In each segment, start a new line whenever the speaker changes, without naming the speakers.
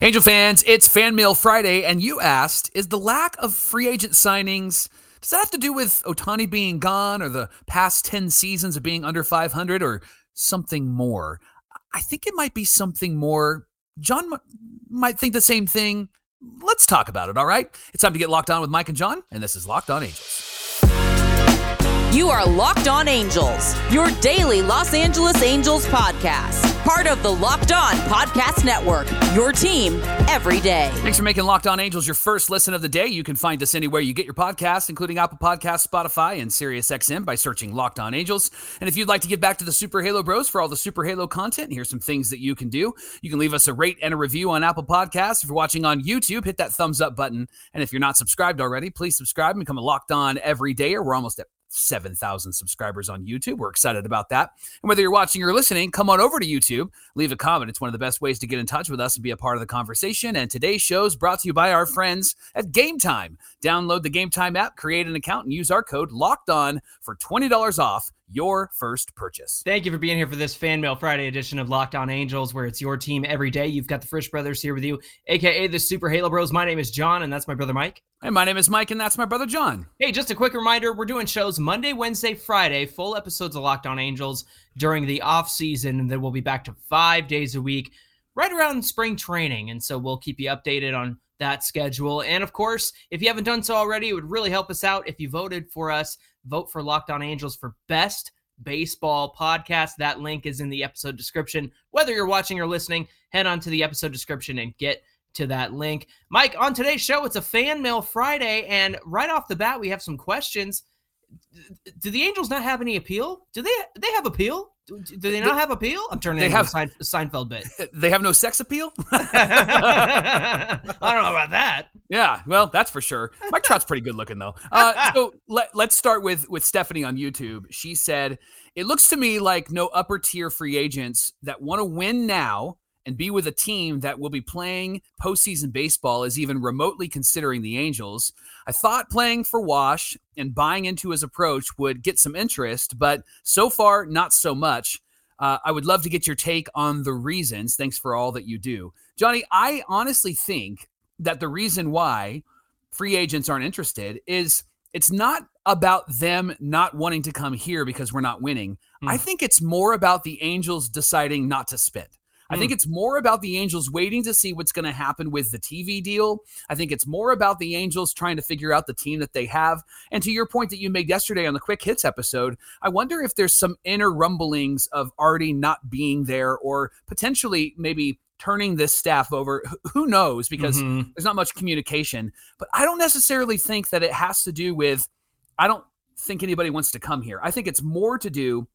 Angel fans, it's Fan Mail Friday, and you asked, is the lack of free agent signings, does that have to do with Ohtani being gone or the past 10 seasons of being under 500 or something more? I think it might be something more. John m- might think the same thing. Let's talk about it, all right? It's time to get locked on with Mike and John, and this is Locked On Angels.
You are Locked On Angels, your daily Los Angeles Angels podcast. Part of the Locked On Podcast Network, your team every day.
Thanks for making Locked On Angels your first listen of the day. You can find us anywhere you get your podcasts, including Apple Podcasts, Spotify, and SiriusXM by searching Locked On Angels. And if you'd like to get back to the Super Halo Bros for all the Super Halo content, here's some things that you can do. You can leave us a rate and a review on Apple Podcasts. If you're watching on YouTube, hit that thumbs up button. And if you're not subscribed already, please subscribe and become a Locked On every day, or we're almost at 7,000 subscribers on YouTube. We're excited about that. And whether you're watching or listening, come on over to YouTube, leave a comment. It's one of the best ways to get in touch with us and be a part of the conversation. And today's show is brought to you by our friends at Gametime. Download the Gametime app, create an account, and use our code LOCKED ON for $20 off your first purchase.
Thank you for being here for this Fan Mail Friday edition of Locked On Angels, where it's your team every day. You've got the Frisch Brothers here with you, aka the Super Halo Bros. My name is John, and that's my brother Mike.
Hey, my name is Mike, and that's my brother John.
Hey, just a quick reminder we're doing shows Monday, Wednesday, Friday, full episodes of Locked On Angels during the off season, and then we'll be back to five days a week right around spring training. And so we'll keep you updated on that schedule. And of course, if you haven't done so already, it would really help us out if you voted for us. Vote for Locked On Angels for best baseball podcast. That link is in the episode description. Whether you're watching or listening, head on to the episode description and get to that link. Mike, on today's show, it's a fan mail Friday, and right off the bat, we have some questions. Do the Angels not have any appeal? Do they? They have appeal? Do, they not have appeal? I'm turning
They have-
Sein, Seinfeld bit.
They have no sex appeal?
I don't know about that.
Yeah, well, that's for sure. Mike Trout's pretty good looking though. Uh, so let, let's start with with Stephanie on YouTube. She said, "It looks to me like no upper tier free agents that want to win now and be with a team that will be playing postseason baseball is even remotely considering the Angels. I thought playing for Wash and buying into his approach would get some interest, but so far not so much." Uh, I would love to get your take on the reasons. Thanks for all that you do. Johnny, I honestly think that the reason why free agents aren't interested is it's not about them not wanting to come here because we're not winning. I
Hmm.
think it's more about the Angels deciding not to spend. I think it's more about the Angels waiting to see what's going to happen with the TV deal. I think it's more about the Angels trying to figure out the team that they have. And to your point that you made yesterday on the Quick Hits episode, I wonder if there's some inner rumblings of Arte not being there or potentially maybe turning this staff over. Who knows? Because
Mhm.
there's not much communication. But I don't necessarily think that it has to do with, I don't think anybody wants to come here. I think it's more to do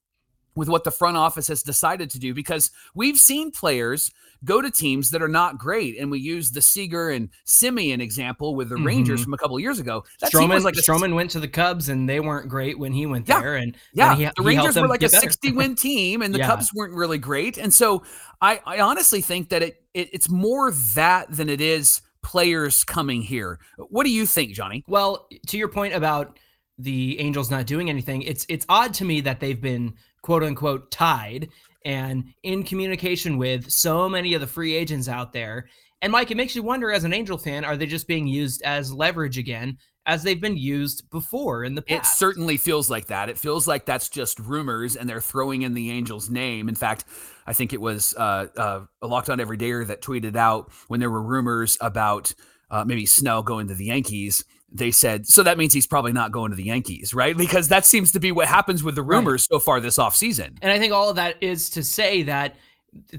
with what the front office has decided to do because we've seen players go to teams that are not great. And we use the Seager and Semien example with the Rangers
Mhm.
from a couple years ago. That
Stroman,
like a
Stroman went to the Cubs and they weren't great when he went
Yeah.
there. And
Yeah,
and he,
the
he
Rangers were like a 60 win team, and the
Yeah.
Cubs weren't really great. And so I, I honestly think that it, it it's more that than it is players coming here. What do you think, Johnny?
Well, to your point about the Angels not doing anything, it's it's odd to me that they've been quote unquote tied and in communication with so many of the free agents out there. And Mike, it makes you wonder as an Angel fan, are they just being used as leverage again, as they've been used before in the past?
It certainly feels like that. It feels like that's just rumors, and they're throwing in the Angels' name. In fact, I think it was uh, uh, a Locked On Everydayer that tweeted out when there were rumors about uh, maybe Snell going to the Yankees. They said, so that means he's probably not going to the Yankees, right? Because that seems to be what happens with the
Right.
rumors so far this offseason.
And I think all of that is to say that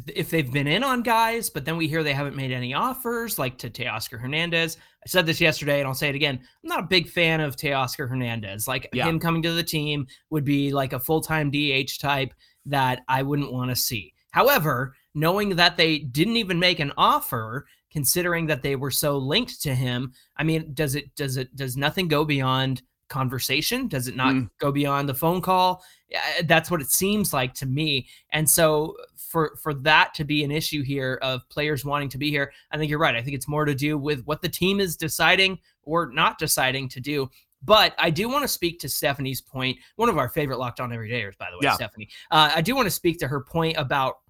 if they've been in on guys, but then we hear they haven't made any offers, like to Teoscar Hernandez. I said this yesterday and I'll say it again. I'm not a big fan of Teoscar Hernandez. Like
Yeah.
him coming to the team would be like a full time DH type that I wouldn't want to see. However, knowing that they didn't even make an offer, considering that they were so linked to him, I mean, does it does it does nothing go beyond conversation? Does it not
Mm.
go beyond the phone call? That's what it seems like to me. And so for for that to be an issue here of players wanting to be here, I think you're right. I think it's more to do with what the team is deciding or not deciding to do. But I do want to speak to Stephanie's point, one of our favorite locked on everydayers, by the way,
Yeah.
Stephanie. Uh, I do want to speak to her point about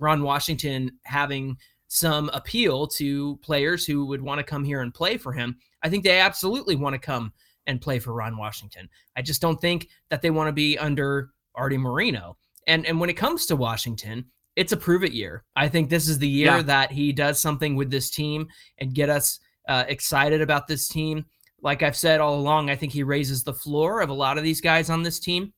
Ron Washington having some appeal to players who would want to come here and play for him. I think they absolutely want to come and play for Ron Washington. I just don't think that they want to be under Arte Moreno. And and when it comes to Washington, it's a prove it year. I think this is the year yeah. that he does something with this team and get us uh, excited about this team. Like I've said all along, I think he raises the floor of a lot of these guys on this team.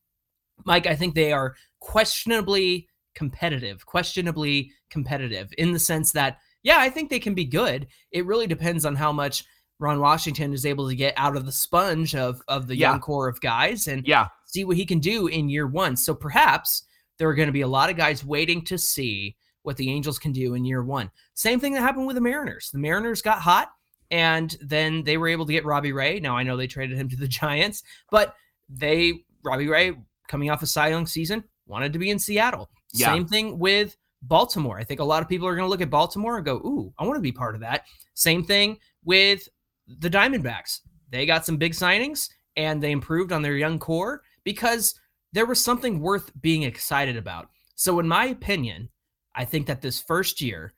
Mike, I think they are questionably competitive, questionably competitive in the sense that, yeah, I think they can be good. It really depends on how much Ron Washington is able to get out of the sponge of of the yeah. young core of guys and
yeah.
see what he can do in year one. So perhaps there are going to be a lot of guys waiting to see what the Angels can do in year one. Same thing that happened with the Mariners. The Mariners got hot and then they were able to get Robbie Ray. Now I know they traded him to the Giants, but they Robbie Ray coming off a Cy Young season wanted to be in Seattle. Yeah. Same thing with Baltimore. I think a lot of people are going to look at Baltimore and go, "Ooh, I want to be part of that." Same thing with the Diamondbacks. They got some big signings and they improved on their young core because there was something worth being excited about. So, in my opinion, I think that this first year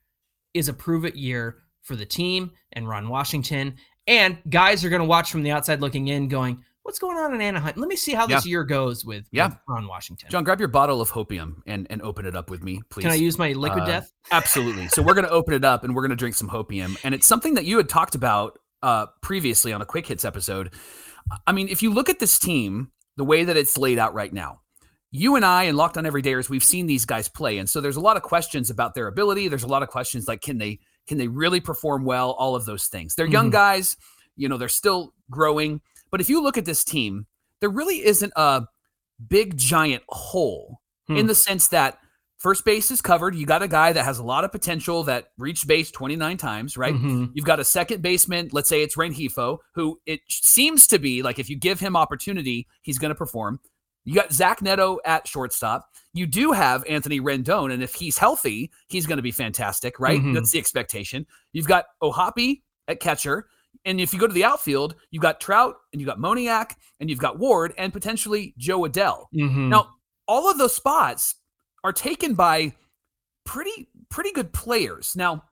is a prove it year for the team and Ron Washington. And guys are going to watch from the outside looking in, going, What's going on in Anaheim? Let me see how this yeah. year goes with,
yeah.
With Ron Washington.
John, grab your bottle of hopium and, and open it up with me, please.
Can I use my liquid uh, death?
Absolutely. So we're going to open it up and we're going to drink some hopium. And it's something that you had talked about uh, previously on a quick hits episode. I mean, if you look at this team, the way that it's laid out right now, you and I and Locked On Everydayers, we've seen these guys play, and so there's a lot of questions about their ability. There's a lot of questions like, can they can they really perform well? All of those things. They're young mm-hmm. guys, you know, they're still growing. But if you look at this team, there really isn't a big giant hole hmm. in the sense that First base is covered. You got a guy that has a lot of potential that reached base 29 times, right? Mm-hmm. You've got a second baseman, let's say it's Rengifo, who it seems to be like if you give him opportunity, he's going to perform. You got Zach Neto at shortstop. You do have Anthony Rendon, and if he's healthy, he's going to be fantastic, right? Mm-hmm. That's the expectation. You've got O'Hoppe at catcher. And if you go to the outfield, you've got Trout and you've got Moniak and you've got Ward and potentially Jo Adell. Mm-hmm. Now, all of those spots are taken by pretty pretty good players. Now,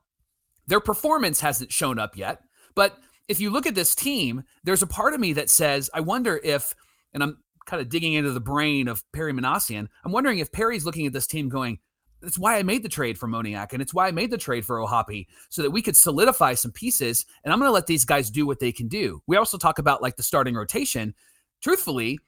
their performance hasn't shown up yet, but if you look at this team, there's a part of me that says, I wonder if, and I'm kind of digging into the brain of Perry Minasian, I'm wondering if Perry's looking at this team going, that's why I made the trade for Moniak, and it's why I made the trade for O'Hoppe so that we could solidify some pieces. And I'm going to let these guys do what they can do. We also talk about like the starting rotation. Truthfully,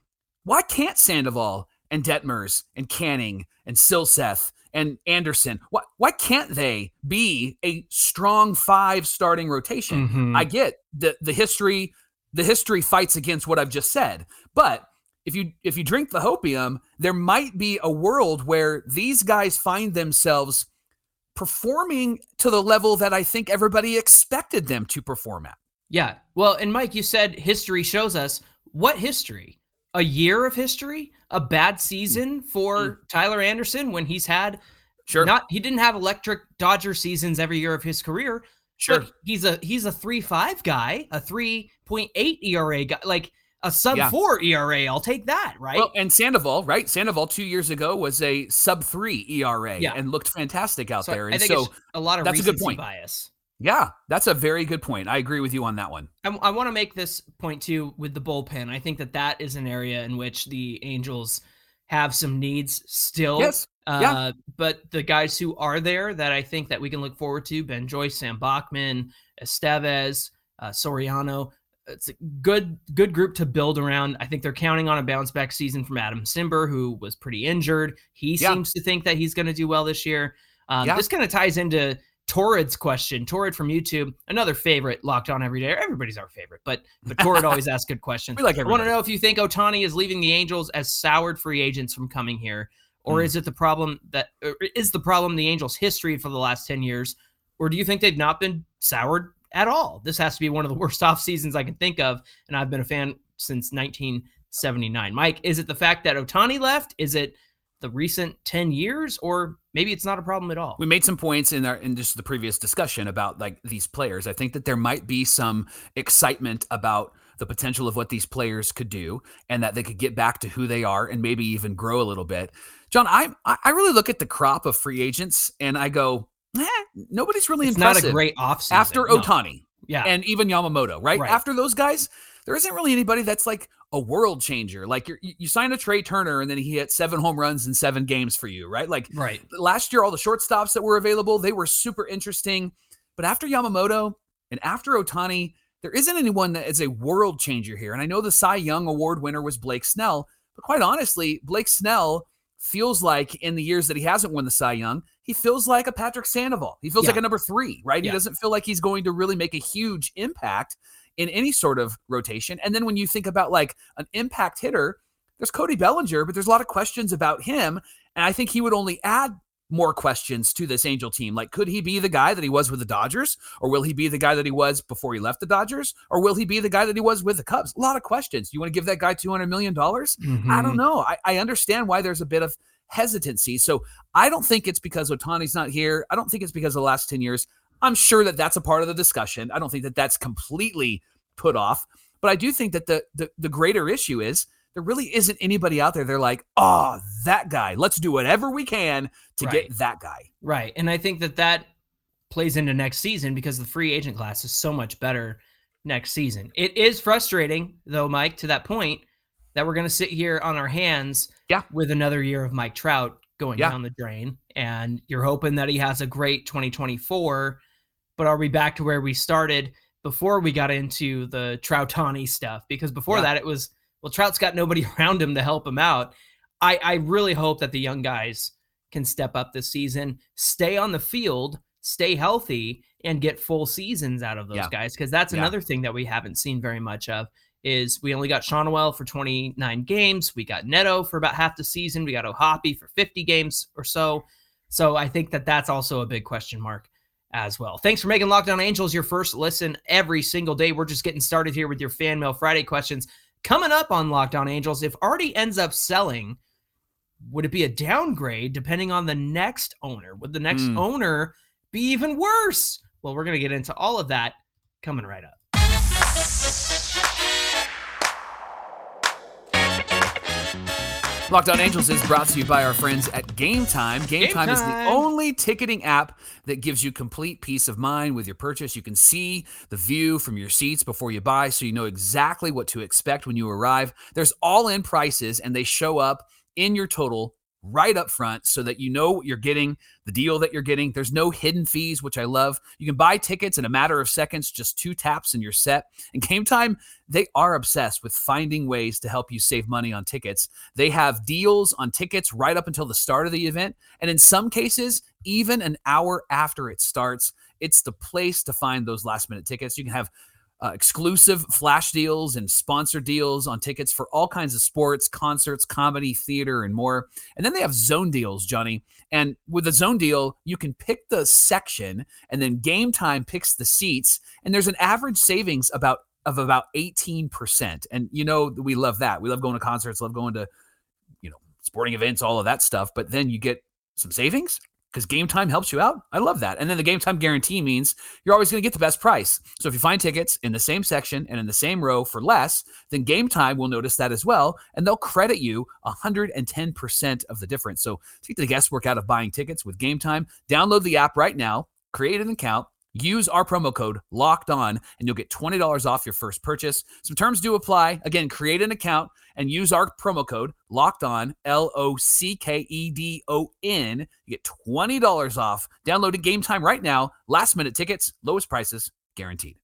why can't Sandoval and Detmers and Canning and Silseth and Anderson. Why, why can't they be a strong five starting rotation? Mm-hmm. I get the the history the history fights against what I've just said. But if you if you drink the hopium, there might be a world where these guys find themselves performing to the level that I think everybody expected them to perform at.
Yeah. Well, and Mike, you said history shows us what history? a year of history, a bad season for mm. Tyler Anderson when he's had
sure
not he didn't have electric Dodger seasons every year of his career.
Sure.
he's a he's a 3-5 guy, a 3.8 ERA guy, like a sub yeah. 4 ERA. I'll take that, right? Well,
and Sandoval, right? Sandoval 2 years ago was a sub 3 ERA
yeah.
and looked fantastic out
so
there.
And
I think so
a lot of
that's a good point.
bias.
Yeah, that's a very good point. I agree with you on that one.
I, I want to make this point too with the bullpen. I think that that is an area in which the Angels have some needs still.
Yes.
Uh,
yeah.
But the guys who are there that I think that we can look forward to: Ben Joyce, Sam Bachman, Estevez, uh, Soriano. It's a good good group to build around. I think they're counting on a bounce back season from Adam Cimber, who was pretty injured. He yeah. seems to think that he's going to do well this year. Um, yeah. This kind of ties into Torrid's question, Torrid from YouTube, another favorite locked on every day. Everybody's our favorite, but but Torrid always asks good questions.
We like
I want to know if you think Ohtani is leaving the Angels as soured free agents from coming here, or mm. is it the problem that is the problem the Angels' history for the last 10 years, or do you think they've not been soured at all? This has to be one of the worst off seasons I can think of, and I've been a fan since 1979. Mike, is it the fact that Ohtani left? Is it the recent 10 years or maybe it's not a problem at all
we made some points in our in just the previous discussion about like these players i think that there might be some excitement about the potential of what these players could do and that they could get back to who they are and maybe even grow a little bit john i i really look at the crop of free agents and i go eh, nobody's really
It's not a great offseason.
after
no.
Ohtani
Yeah.
and even Yamamoto, right?
Right.
After those guys, there isn't really anybody that's like a world changer. Like you you sign a Trea Turner and then he hit seven home runs in seven games for you, right? Like
right.
last year, all the shortstops that were available, they were super interesting. But after Yamamoto and after Ohtani, there isn't anyone that is a world changer here. And I know the Cy Young Award winner was Blake Snell, but quite honestly, Blake Snell feels like in the years that he hasn't won the Cy Young, he feels like a Patrick Sandoval. He feels
Yeah.
like a number three, right? He doesn't feel like he's going to really make a huge impact in any sort of rotation. And then when you think about like an impact hitter, there's Cody Bellinger, but there's a lot of questions about him. And I think he would only add more questions to this Angel team. Like, could he be the guy that he was with the Dodgers? Or will he be the guy that he was before he left the Dodgers? Or will he be the guy that he was with the Cubs? A lot of questions. You want to give that guy $200 million? I
Mm-hmm.
don't know. I, I understand why there's a bit of hesitancy. So I don't think it's because Ohtani's not here. I don't think it's because of the last 10 years. I'm sure that that's a part of the discussion. I don't think that that's completely put off. But I do think that the the, the greater issue is there really isn't anybody out there. They're like, oh, that guy. Let's do whatever we can to
Right.
get that guy.
Right. And I think that that plays into next season because the free agent class is so much better next season. It is frustrating, though, Mike, to that point, that we're going to sit here on our hands
Yeah.
with another year of Mike Trout going
Yeah.
down the drain. And you're hoping that he has a great 2024. But are we back to where we started before we got into the Troutani stuff? Because before
Yeah.
that, it was, well, Trout's got nobody around him to help him out. I, I really hope that the young guys can step up this season, stay on the field, stay healthy, and get full seasons out of those
Yeah.
guys. Because that's another thing that we haven't seen very much of. Is we only got Schanuel for 29 games. We got Neto for about half the season. We got O'Hoppe for 50 games or so. So I think that that's also a big question mark as well. Thanks for making Locked On Angels your first listen every single day. We're just getting started here with your Fan Mail Friday questions. Coming up on Locked On Angels, if Arte ends up selling, would it be a downgrade depending on the next owner? Would the next
Hmm.
owner be even worse? Well, we're going to get into all of that coming right up.
Locked On Angels is brought to you by our friends at Gametime. Game, Gametime, is the only ticketing app that gives you complete peace of mind with your purchase. You can see the view from your seats before you buy, so you know exactly what to expect when you arrive. There's all in prices, and they show up in your total right up front so that you know what you're getting, the deal that you're getting. There's no hidden fees, which I love. You can buy tickets in a matter of seconds, just two taps and you're set. And Gametime, they are obsessed with finding ways to help you save money on tickets. They have deals on tickets right up until the start of the event. And in some cases, even an hour after it starts. It's the place to find those last minute tickets. You can have uh, exclusive flash deals and sponsor deals on tickets for all kinds of sports, concerts, comedy, theater, and more. And then they have zone deals, Johnny. And with a zone deal, you can pick the section, and then Gametime picks the seats. And there's an average savings about of about 18%. And you know, we love that. We love going to concerts, love going to, you know, sporting events, all of that stuff. But then you get some savings because game time helps you out. I love that. And then the game time guarantee means you're always going to get the best price. So if you find tickets in the same section and in the same row for less, then game time will notice that as well. And they'll credit you 110% of the difference. So take the guesswork out of buying tickets with game time. Download the app right now, create an account. Use our promo code locked on and you'll get $20 off your first purchase. Some terms do apply. Again, create an account and use our promo code locked on, L O C K E D O N. You get $20 off. Download it game time right now. Last minute tickets, lowest prices guaranteed.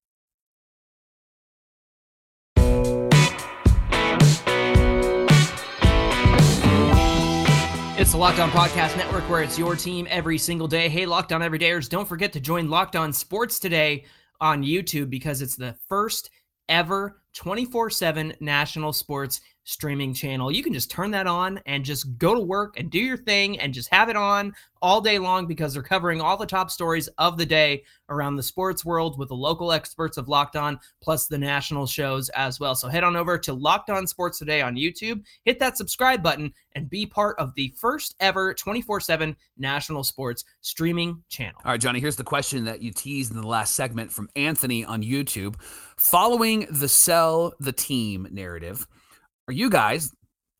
It's the Locked On Podcast Network where it's your team every single day. Hey, Locked On Everydayers, don't forget to join Locked On Sports today on YouTube because it's the first ever 24 7 national sports streaming channel. You can just turn that on and just go to work and do your thing and just have it on all day long because they're covering all the top stories of the day around the sports world with the local experts of Locked On plus the national shows as well. So head on over to Locked On Sports today on YouTube, hit that subscribe button, and be part of the first ever 24 7 national sports streaming channel.
All right, Johnny, here's the question that you teased in the last segment from Anthony on YouTube. Following the sell the team narrative, are you guys,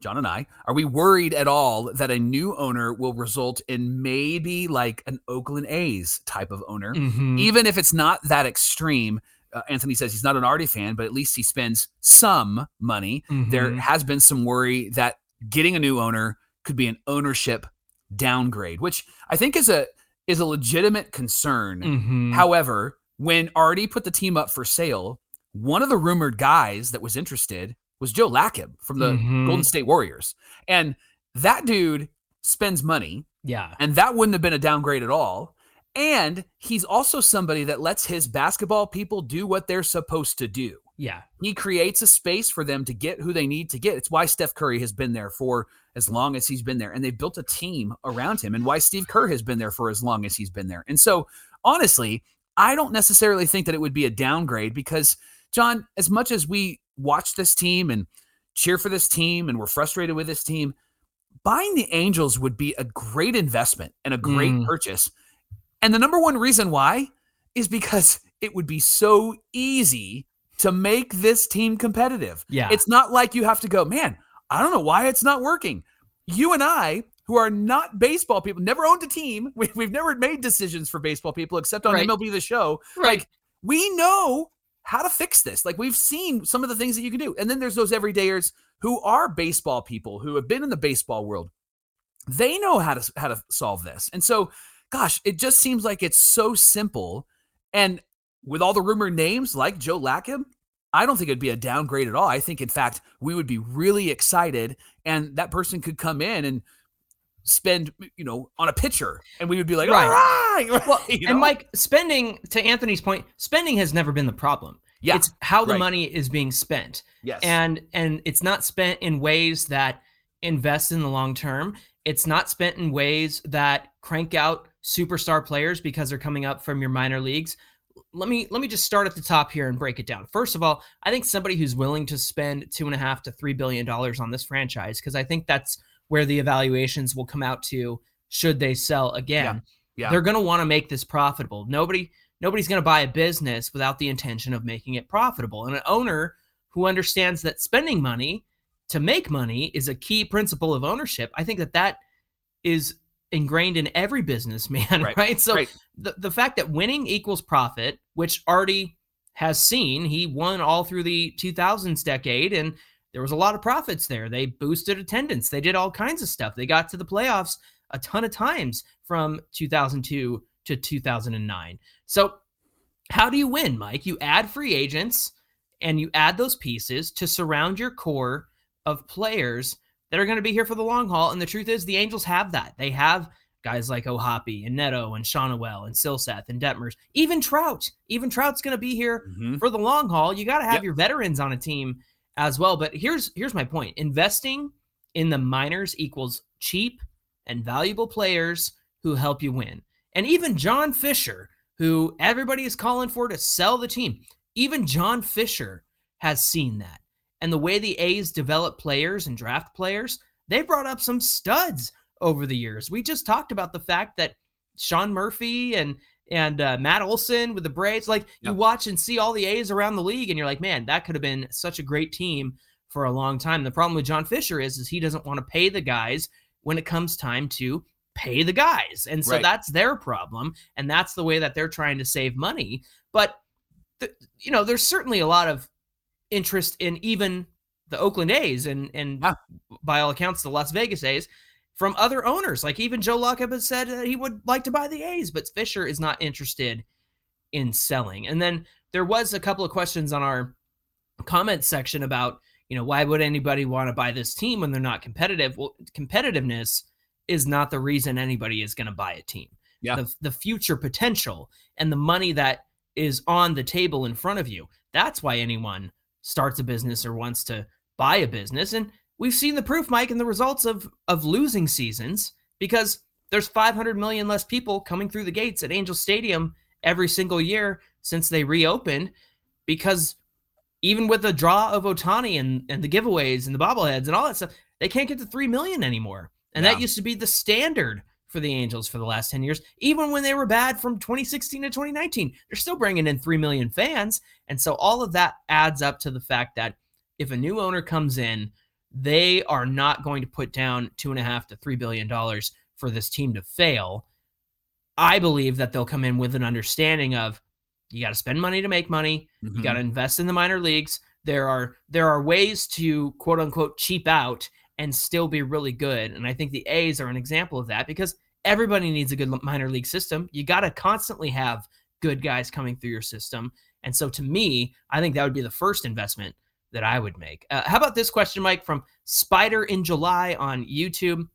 John and I, are we worried at all that a new owner will result in maybe like an Oakland A's type of owner,
Mhm.
even if it's not that extreme? Uh, Anthony says he's not an Arte fan, but at least he spends some money. There
Mhm.
has been some worry that getting a new owner could be an ownership downgrade, which I think is a is a legitimate concern.
Mhm.
However, when Arte put the team up for sale, one of the rumored guys that was interested was Joe Lacob from the
Mhm.
Golden State Warriors. And that dude spends money,
yeah.
and that wouldn't have been a downgrade at all. And he's also somebody that lets his basketball people do what they're supposed to do.
Yeah.
He creates a space for them to get who they need to get. It's why Steph Curry has been there for as long as he's been there. And they built a team around him, and why Steve Kerr has been there for as long as he's been there. And so, honestly, I don't necessarily think that it would be a downgrade because, John, as much as we watch this team and cheer for this team and we're frustrated with this team, buying the Angels would be a great investment and a great
Mm.
purchase. And the number one reason why is because it would be so easy to make this team competitive.
Yeah.
It's not like you have to go, man, I don't know why it's not working. You and I, who are not baseball people, never owned a team. We, we've never made decisions for baseball people except on
Right.
MLB The Show.
Right.
Like, we know how to fix this. Like, we've seen some of the things that you can do. And then there's those everydayers who are baseball people who have been in the baseball world. They know how to how to solve this. And so, gosh, it just seems like it's so simple. And with all the rumored names like Joe Lacob, I don't think it'd be a downgrade at all. I think, in fact, we would be really excited, and that person could come in and spend, you know, on a pitcher, and we would be like,
Right.
all right.
Well,
you
and
know?
Mike, spending to Anthony's point, spending has never been the problem.
yeah,
It's how the
right.
money is being spent.
yes,
and and it's not spent in ways that invest in the long term it's not spent in ways that crank out superstar players because they're coming up from your minor leagues let me let me just start at the top here and break it down first of all i think somebody who's willing to spend two and a half to three billion dollars on this franchise because i think that's where the evaluations will come out to should they sell again.
Yeah.
they're going to want to make this profitable. Nobody nobody's going to buy a business without the intention of making it profitable. And an owner who understands that spending money to make money is a key principle of ownership i think that that is ingrained in every businessman right,
Right,
so
right.
the, the fact that winning equals profit which arte has seen he won all through the 2000s decade and there was a lot of profits there they boosted attendance they did all kinds of stuff they got to the playoffs a ton of times from 2002 to 2009 so how do you win mike you add free agents and you add those pieces to surround your core of players that are going to be here for the long haul. And the truth is, the Angels have that. They have guys like O'Hoppe and Neto and Schanuel and Silseth and Detmers, even Trout. Even Trout's going to be here
Mhm.
for the long haul. You got to have
Yep.
your veterans on a team as well. But here's here's my point: investing in the minors equals cheap and valuable players who help you win. And even John Fisher, who everybody is calling for to sell the team, even John Fisher has seen that. And the way the A's develop players and draft players, they brought up some studs over the years. We just talked about the fact that Sean Murphy and and uh, Matt Olson with the Braves, like you watch and see all the A's around the league, and you're like, man, that could have been such a great team for a long time. The problem with John Fisher is, is he doesn't want to pay the guys when it comes time to pay the guys, and so
Right.
that's their problem, and that's the way that they're trying to save money. But the, you know, there's certainly a lot of interest in even the Oakland A's and and
Yeah.
by all accounts the Las Vegas A's from other owners. Like even Joe Lacob has said that he would like to buy the A's, but Fisher is not interested in selling. And then there was a couple of questions on our comment section about, you know, why would anybody want to buy this team when they're not competitive? Well, competitiveness is not the reason anybody is going to buy a team.
Yeah.
The, the future potential and the money that is on the table in front of you. That's why anyone starts a business or wants to buy a business. And we've seen the proof, Mike, in the results of of losing seasons because there's 500 million less people coming through the gates at Angel Stadium every single year since they reopened because even with the draw of Ohtani and, and the giveaways and the bobbleheads and all that stuff, they can't get to 3 million anymore. And
Yeah.
that used to be the standard for the Angels for the last 10 years. Even when they were bad from 2016 to 2019, they're still bringing in 3 million fans. And so all of that adds up to the fact that if a new owner comes in, they are not going to put down two and a half to three billion dollars for this team to fail. I believe that they'll come in with an understanding of you got to spend money to make money.
Mhm.
You got to invest in the minor leagues. There are there are ways to quote unquote cheap out and still be really good. And I think the A's are an example of that because everybody needs a good minor league system. You got to constantly have good guys coming through your system. And so to me, I think that would be the first investment that I would make. Uh, how about this question, Mike, from Spider in July on YouTube?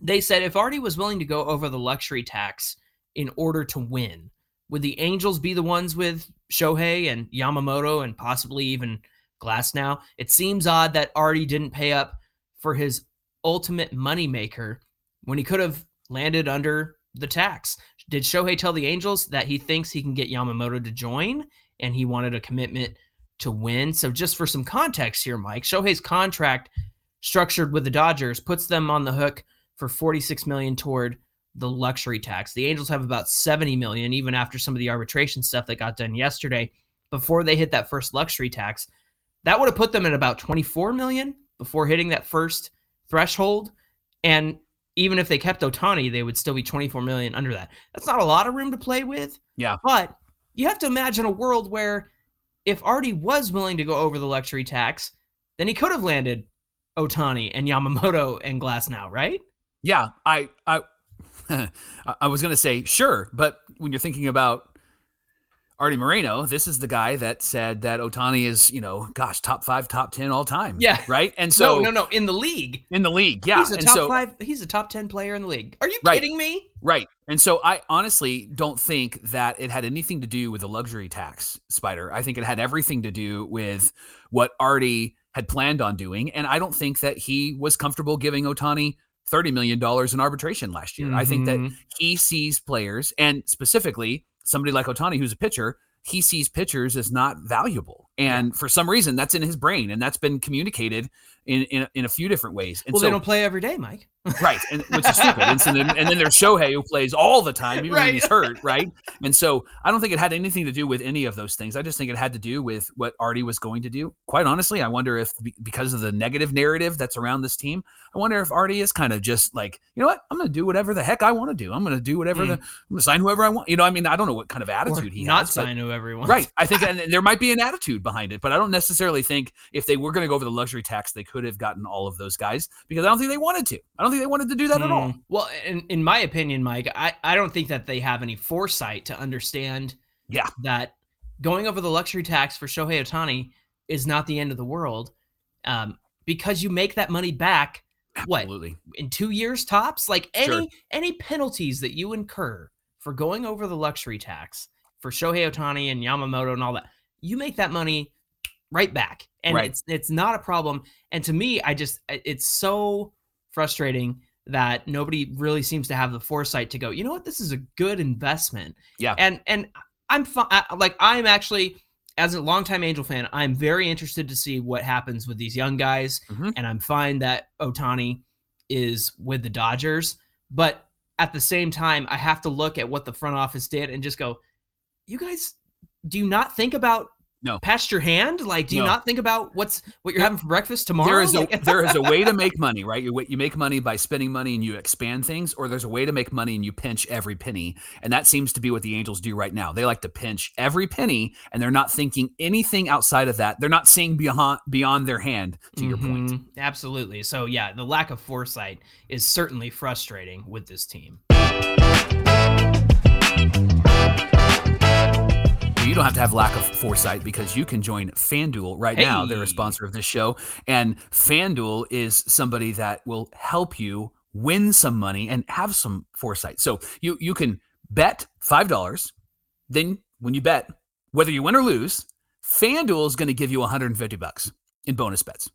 They said if Arte was willing to go over the luxury tax in order to win, would the Angels be the ones with Shohei and Yamamoto and possibly even Glasnow? It seems odd that Arte didn't pay up for his ultimate moneymaker when he could have landed under the tax. Did Shohei tell the Angels that he thinks he can get Yamamoto to join and he wanted a commitment to win? So, just for some context here, Mike, Shohei's contract structured with the Dodgers puts them on the hook for 46 million toward the luxury tax. The Angels have about 70 million even after some of the arbitration stuff that got done yesterday before they hit that first luxury tax. That would have put them at about 24 million before hitting that first threshold and even if they kept Ohtani, they would still be 24 million under that. That's not a lot of room to play with.
Yeah.
But you have to imagine a world where if Arte was willing to go over the luxury tax, then he could have landed Ohtani and Yamamoto and Glasnow, right?
Yeah, I I I was gonna say sure, but when you're thinking about Arte Moreno, this is the guy that said that Ohtani is, you know, gosh, top five, top ten all time.
Yeah.
right. And so
no, no, no. In the league,
in the league, yeah,
he's a top
so
five. He's a top ten player in the league. Are you
Right.
kidding me?
right, and so I honestly don't think that it had anything to do with the luxury tax, Spider. I think it had everything to do with what Arte had planned on doing, and I don't think that he was comfortable giving Ohtani. $30 million in arbitration last year. I think that
Mhm.
he sees players and specifically somebody like Ohtani who's a pitcher, he sees pitchers as not valuable. And for some reason that's in his brain and that's been communicated in in, in a few different ways. And
well,
so
they don't play every day, Mike.
right, and which is stupid. And, so then, and then there's Shohei who plays all the time even when he's hurt, right? And so I don't think it had anything to do with any of those things. I just think it had to do with what Arte was going to do. Quite honestly, I wonder if because of the negative narrative that's around this team, I wonder if Arte is kind of just like, you know what, I'm going to do whatever the heck I want to do. I'm going to do whatever the mm. I'm going to sign whoever I want. You know, I mean, I don't know what kind of
Or
attitude he
not
has. but-
sign whoever he wants.
Right. I think and there might be an attitude behind it, but I don't necessarily think if they were going to go over the luxury tax, they could have gotten all of those guys because I don't think they wanted to. I don't think they wanted to do that at all.
Mm. Well, in, in my opinion, Mike, I, I don't think that they have any foresight to understand
Yeah.
that going over the luxury tax for Shohei Ohtani is not the end of the world. Um, because you make that money back what
Absolutely.
in two years tops? Like any
Sure.
any penalties that you incur for going over the luxury tax for Shohei Ohtani and Yamamoto and all that, you make that money right back. And
Right.
it's it's not a problem. And to me, I just it's so frustrating that nobody really seems to have the foresight to go, you know what, this is a good investment.
Yeah.
And and I'm fi- I- like I'm actually as a longtime Angel fan, I'm very interested to see what happens with these young guys.
Mhm.
And I'm fine that Ohtani is with the Dodgers. But at the same time, I have to look at what the front office did and just go, you guys, do you not think about
No.
past your hand? Like, do you
No.
not think about what's what you're having for breakfast tomorrow?
There is a there is a way to make money, right? You you make money by spending money and you expand things, or there's a way to make money and you pinch every penny, and that seems to be what the Angels do right now. They like to pinch every penny, and they're not thinking anything outside of that. They're not seeing beyond beyond their hand. To your point,
Mhm. Absolutely. So yeah, the lack of foresight is certainly frustrating with this team.
You don't have to have lack of foresight because you can join FanDuel right now. They're a sponsor of this show, and FanDuel is somebody that will help you win some money and have some foresight. So you you can bet five dollars, then when you bet, whether you win or lose, FanDuel is going to give you 150 bucks in bonus bets,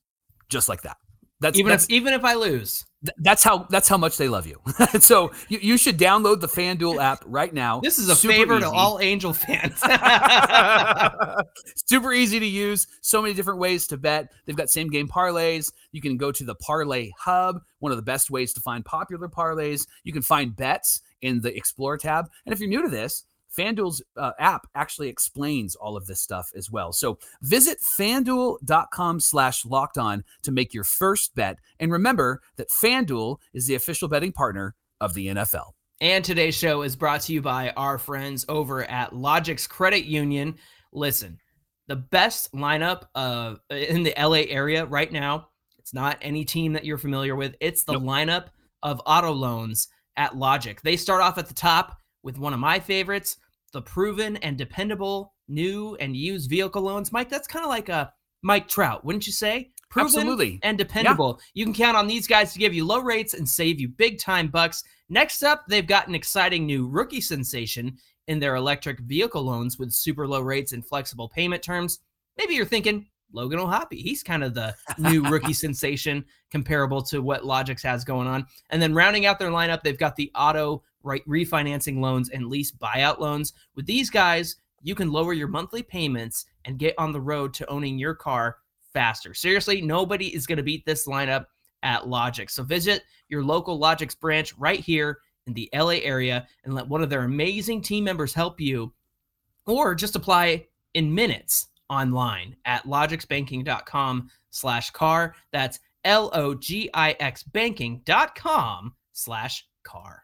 just like that. That's
Even
that's,
if even if I lose,
th- that's how that's how much they love you. so you, you should download the FanDuel app right now.
this is a
Super
favor to all Angel fans.
Super easy to use. So many different ways to bet. They've got same game parlays. You can go to the Parlay Hub, one of the best ways to find popular parlays. You can find bets in the Explore tab. And if you're new to this, FanDuel's uh, app actually explains all of this stuff as well. So visit fanduel.com slash locked on to make your first bet. And remember that FanDuel is the official betting partner of the NFL.
And today's show is brought to you by our friends over at Logix Credit Union. Listen, the best lineup uh, in the LA area right now, it's not any team that you're familiar with, it's the nope. lineup of auto loans at Logic. They start off at the top with one of my favorites, the proven and dependable new and used vehicle loans. Mike, that's kind of like a Mike Trout, wouldn't you say? Proven
Absolutely.
and dependable. Yeah. You can count on these guys to give you low rates and save you big time bucks. Next up, they've got an exciting new rookie sensation in their electric vehicle loans with super low rates and flexible payment terms. Maybe you're thinking, Logan O'Hoppe. He's kind of the new rookie sensation comparable to what Logix has going on. And then rounding out their lineup, they've got the auto right refinancing loans and lease buyout loans. With these guys, you can lower your monthly payments and get on the road to owning your car faster. Seriously, nobody is going to beat this lineup at Logix. So visit your local Logix branch right here in the LA area and let one of their amazing team members help you or just apply in minutes online at logixbanking.com slash car. That's L-O-G-I-X banking.com slash car.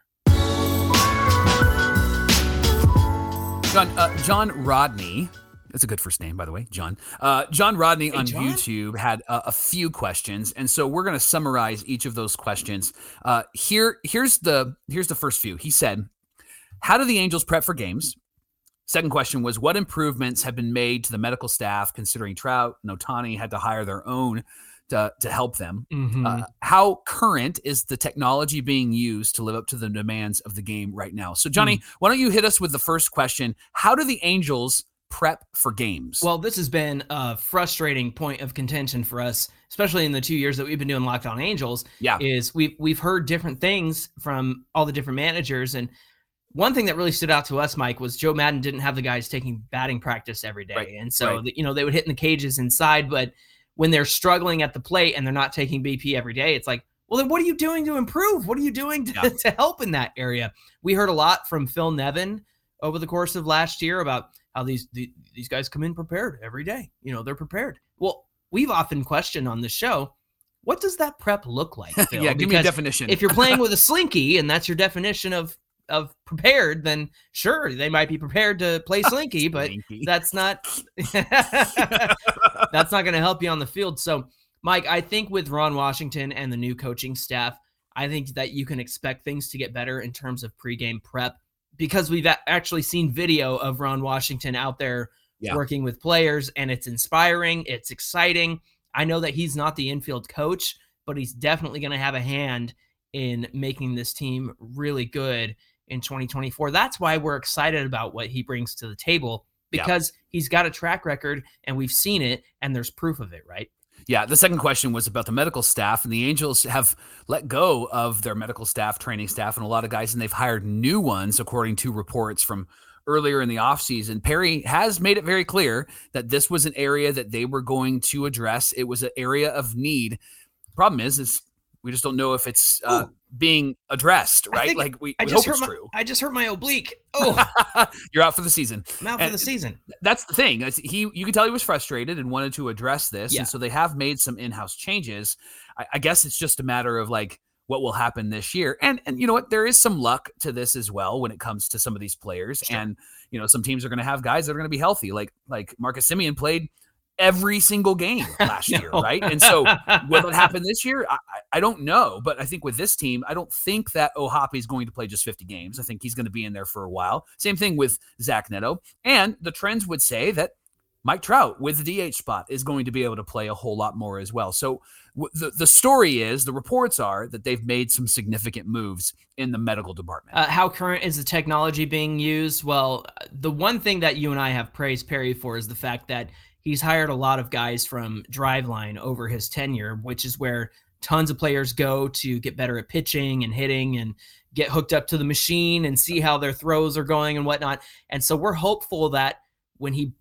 John, uh, John Rodney, that's a good first name, by the way, John. Uh, John Rodney hey, on John? YouTube had uh, a few questions, and so we're going to summarize each of those questions. Uh, here, here's the here's the first few. He said, "How do the Angels prep for games?" Second question was, "What improvements have been made to the medical staff, considering Trout and Ohtani had to hire their own to, to help them. Mm-hmm. Uh, how current is the technology being used to live up to the demands of the game right now? So, Johnny, mm. why don't you hit us with the first question? How do the Angels prep for games?
Well, this has been a frustrating point of contention for us, especially in the two years that we've been doing Locked On Angels.
Yeah,
is we've we've heard different things from all the different managers and. One thing that really stood out to us, Mike, was Joe Maddon didn't have the guys taking batting practice every day, right. and so right. you know they would hit in the cages inside, but when they're struggling at the plate and they're not taking BP every day, it's like, well, then what are you doing to improve? What are you doing to, yeah. to help in that area? We heard a lot from Phil Nevin over the course of last year about how these the, these guys come in prepared every day. You know, they're prepared. Well, we've often questioned on the show, what does that prep look like?
Phil? yeah, give because me a definition.
if you're playing with a slinky and that's your definition of of prepared, then sure, they might be prepared to play slinky, but that's not that's not going to help you on the field. So, Mike, I think with Ron Washington and the new coaching staff, I think that you can expect things to get better in terms of pregame prep because we've actually seen video of Ron Washington out there yeah. working with players, and it's inspiring. It's exciting. I know that he's not the infield coach, but he's definitely going to have a hand in making this team really good in 2024. That's why we're excited about what he brings to the table because yeah. he's got a track record and we've seen it and there's proof of it, right?
Yeah, the second question was about the medical staff, and the Angels have let go of their medical staff, training staff, and a lot of guys, and they've hired new ones, according to reports from earlier in the offseason. Perry has made it very clear that this was an area that they were going to address. It was an area of need. Problem is, is we just don't know if it's uh, being addressed, right? Like we,
I
we
just
hope it's
my,
true.
I just hurt my oblique. Oh,
you're out for the season.
I'm out and for the season.
That's the thing. He, you can tell he was frustrated and wanted to address this, yeah. and so they have made some in-house changes. I, I guess it's just a matter of like what will happen this year. And and you know what, there is some luck to this as well when it comes to some of these players. Sure. And you know, some teams are going to have guys that are going to be healthy. Like like Marcus Semien played every single game last year, right? And so will it happen this year? I, I, don't know, but I think with this team, I don't think that O'Hoppe is going to play just 50 games. I think he's going to be in there for a while. Same thing with Zach Neto. And the trends would say that Mike Trout with the DH spot is going to be able to play a whole lot more as well. So w- the, the story is, the reports are that they've made some significant moves in the medical department.
Uh, how current is the technology being used? Well, the one thing that you and I have praised Perry for is the fact that he's hired a lot of guys from Driveline over his tenure, which is where tons of players go to get better at pitching and hitting and get hooked up to the machine and see how their throws are going and whatnot. And so we're hopeful that when he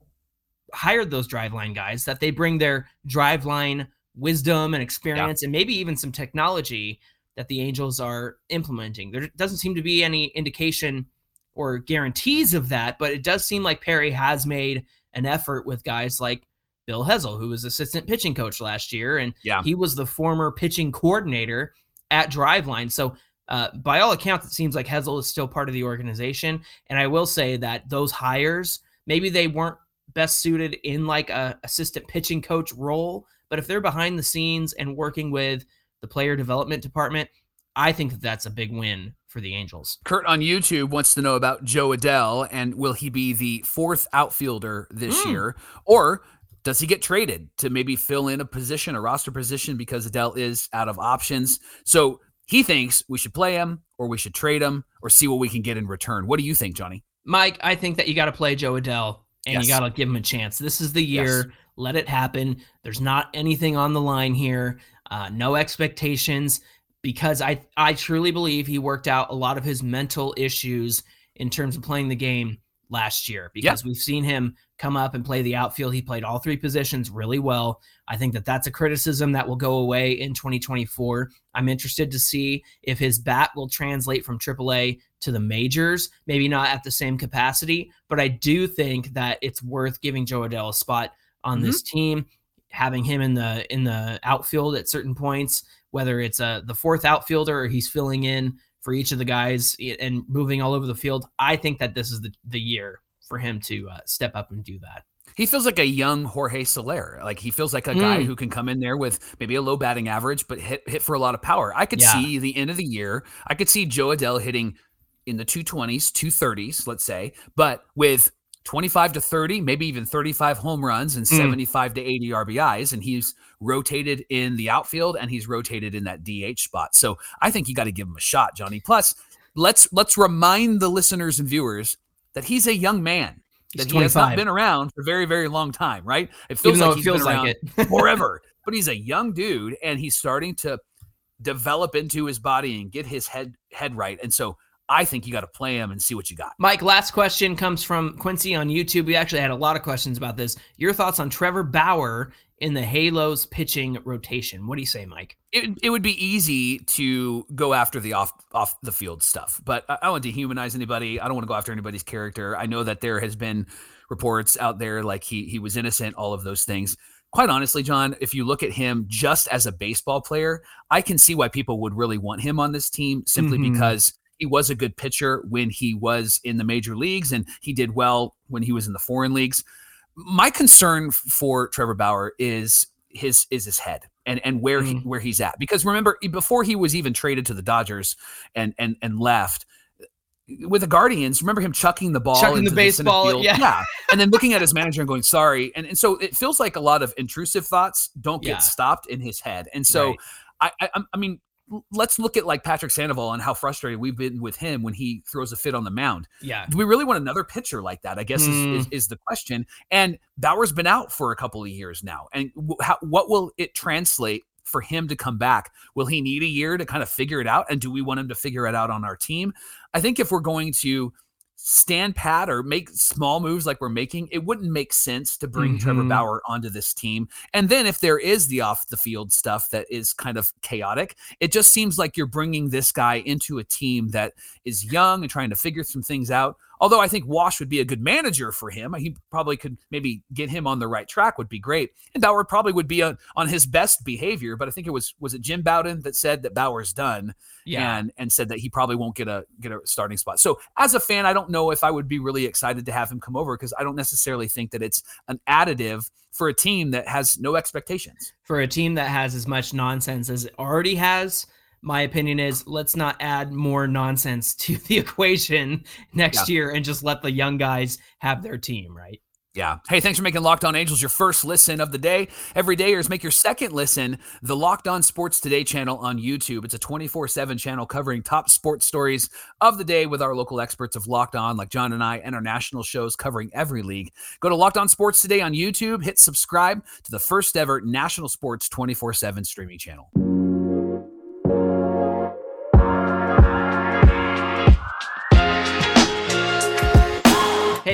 hired those Driveline guys, that they bring their Driveline wisdom and experience yeah. and maybe even some technology that the Angels are implementing. There doesn't seem to be any indication or guarantees of that, but it does seem like Perry has made an effort with guys like Bill Hezel, who was assistant pitching coach last year, and
Yeah.
he was the former pitching coordinator at Driveline. So, uh, by all accounts, it seems like Hezel is still part of the organization. And I will say that those hires, maybe they weren't best suited in like a assistant pitching coach role, but if they're behind the scenes and working with the player development department, I think that that's a big win for the Angels.
Kurt on YouTube wants to know about Jo Adell and will he be the fourth outfielder this
Mm.
year? Or does he get traded to maybe fill in a position, a roster position, because Adell is out of options? So he thinks we should play him or we should trade him or see what we can get in return. What do you think, Johnny?
Mike, I think that you got to play Jo Adell and
Yes.
you got to give him a chance. This is the year.
Yes.
Let it happen. There's not anything on the line here. Uh, no expectations because I I truly believe he worked out a lot of his mental issues in terms of playing the game last year because we've seen him come up and play the outfield. He played all three positions really well. I think that that's a criticism that will go away in 2024. I'm interested to see if his bat will translate from AAA to the majors, maybe not at the same capacity, but I do think that it's worth giving Jo Adell a spot on this mm-hmm. team, having him in the in the outfield at certain points, whether it's uh, the fourth outfielder or he's filling in for each of the guys and moving all over the field. I think that this is the, the year for him to uh, step up and do that.
He feels like a young Jorge Soler. Like he feels like a guy
Mm.
who can come in there with maybe a low batting average, but hit hit for a lot of power. I could
Yeah.
see the end of the year. I could see Jo Adell hitting in the 220s, 230s, let's say, but with 25 to 30, maybe even 35 home runs and
Mm.
75 to 80 RBIs. And he's rotated in the outfield and he's rotated in that DH spot. So I think you got to give him a shot, Johnny. Plus, let's let's remind the listeners and viewers that he's a young man.
He's
that he has not been around for a very, very long time, right? It feels like
it
he's
feels
been around
it.
forever. But he's a young dude and he's starting to develop into his body and get his head head right. And so I think you got to play him and see what you got.
Mike, last question comes from Quincy on YouTube. We actually had a lot of questions about this. Your thoughts on Trevor Bauer in the Halos pitching rotation? What do you say, Mike?
It, it would be easy to go after the off off the field stuff, but I, I don't want to dehumanize anybody. I don't want to go after anybody's character. I know that there has been reports out there like he he was innocent, all of those things. Quite honestly, John, if you look at him just as a baseball player, I can see why people would really want him on this team simply
Mhm.
because he was a good pitcher when he was in the major leagues and he did well when he was in the foreign leagues. My concern for Trevor Bauer is his is his head and and where he
Mm.
where he's at because remember before he was even traded to the Dodgers and and and left with the Guardians remember him chucking the ball
Chucking the baseball,
field?
yeah.
and then looking at his manager and going sorry and, and so it feels like a lot of intrusive thoughts don't get
Yeah.
stopped in his head and so
Right.
I, I I'm- mean let's look at like Patrick Sandoval and how frustrated we've been with him when he throws a fit on the mound
Yeah.
do we really want another pitcher like that? I guess is,
Hmm.
is, is the question. And Bauer's been out for a couple of years now. And w- how, what will it translate for him to come back? Will he need a year to kind of figure it out? And do we want him to figure it out on our team? I think if we're going to stand pat or make small moves like we're making, it wouldn't make sense to bring Trevor
Mhm.
Bauer onto this team. And then if there is the off the field stuff that is kind of chaotic, it just seems like you're bringing this guy into a team that is young and trying to figure some things out. Although I think Wash would be a good manager for him, he probably could maybe get him on the right track. Would be great, and Bauer probably would be on, on his best behavior. But I think it was was it Jim Bowden that said that Bauer's done,
Yeah.
and and said that he probably won't get a get a starting spot. So as a fan, I don't know if I would be really excited to have him come over because I don't necessarily think that it's an additive for a team that has no expectations.
for a team that has as much nonsense as it already has, my opinion is let's not add more nonsense to the equation next year and just let the young guys have their team, right?
Yeah. Hey, thanks for making Locked On Angels your first listen of the day. Every day, dayers make your second listen the Locked On Sports Today channel on YouTube. It's a 24 7 channel covering top sports stories of the day with our local experts of Locked On, like John and I, and our national shows covering every league. Go to Locked On Sports Today on YouTube, hit subscribe to the first ever national sports 24 7 streaming channel.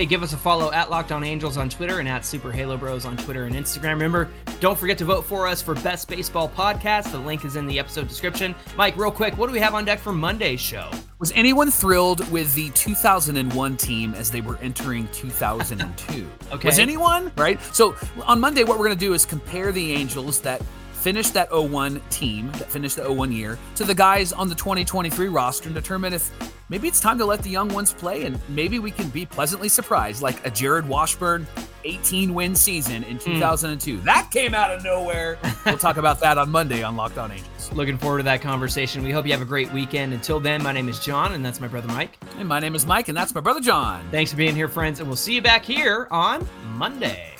Hey, give us a follow at Locked On Angels on Twitter and at Super Halo Bros on Twitter and Instagram. Remember, don't forget to vote for us for Best Baseball Podcast. The link is in the episode description. Mike, real quick, what do we have on deck for Monday's show?
Was anyone thrilled with the 2001 team as they were entering 2002?
okay.
Was anyone? Right? So on Monday, what we're going to do is compare the Angels that finished that 01 team, that finished the 01 year, to the guys on the 2023 roster and determine if maybe it's time to let the young ones play and maybe we can be pleasantly surprised, like a Jarrod Washburn 18 win season in 2002. Mm. That came out of nowhere. we'll talk about that on Monday on Locked On Angels.
Looking forward to that conversation. We hope you have a great weekend. Until then, my name is John, and that's my brother Mike.
And my name is Mike, and that's my brother John.
Thanks for being here, friends, and we'll see you back here on Monday.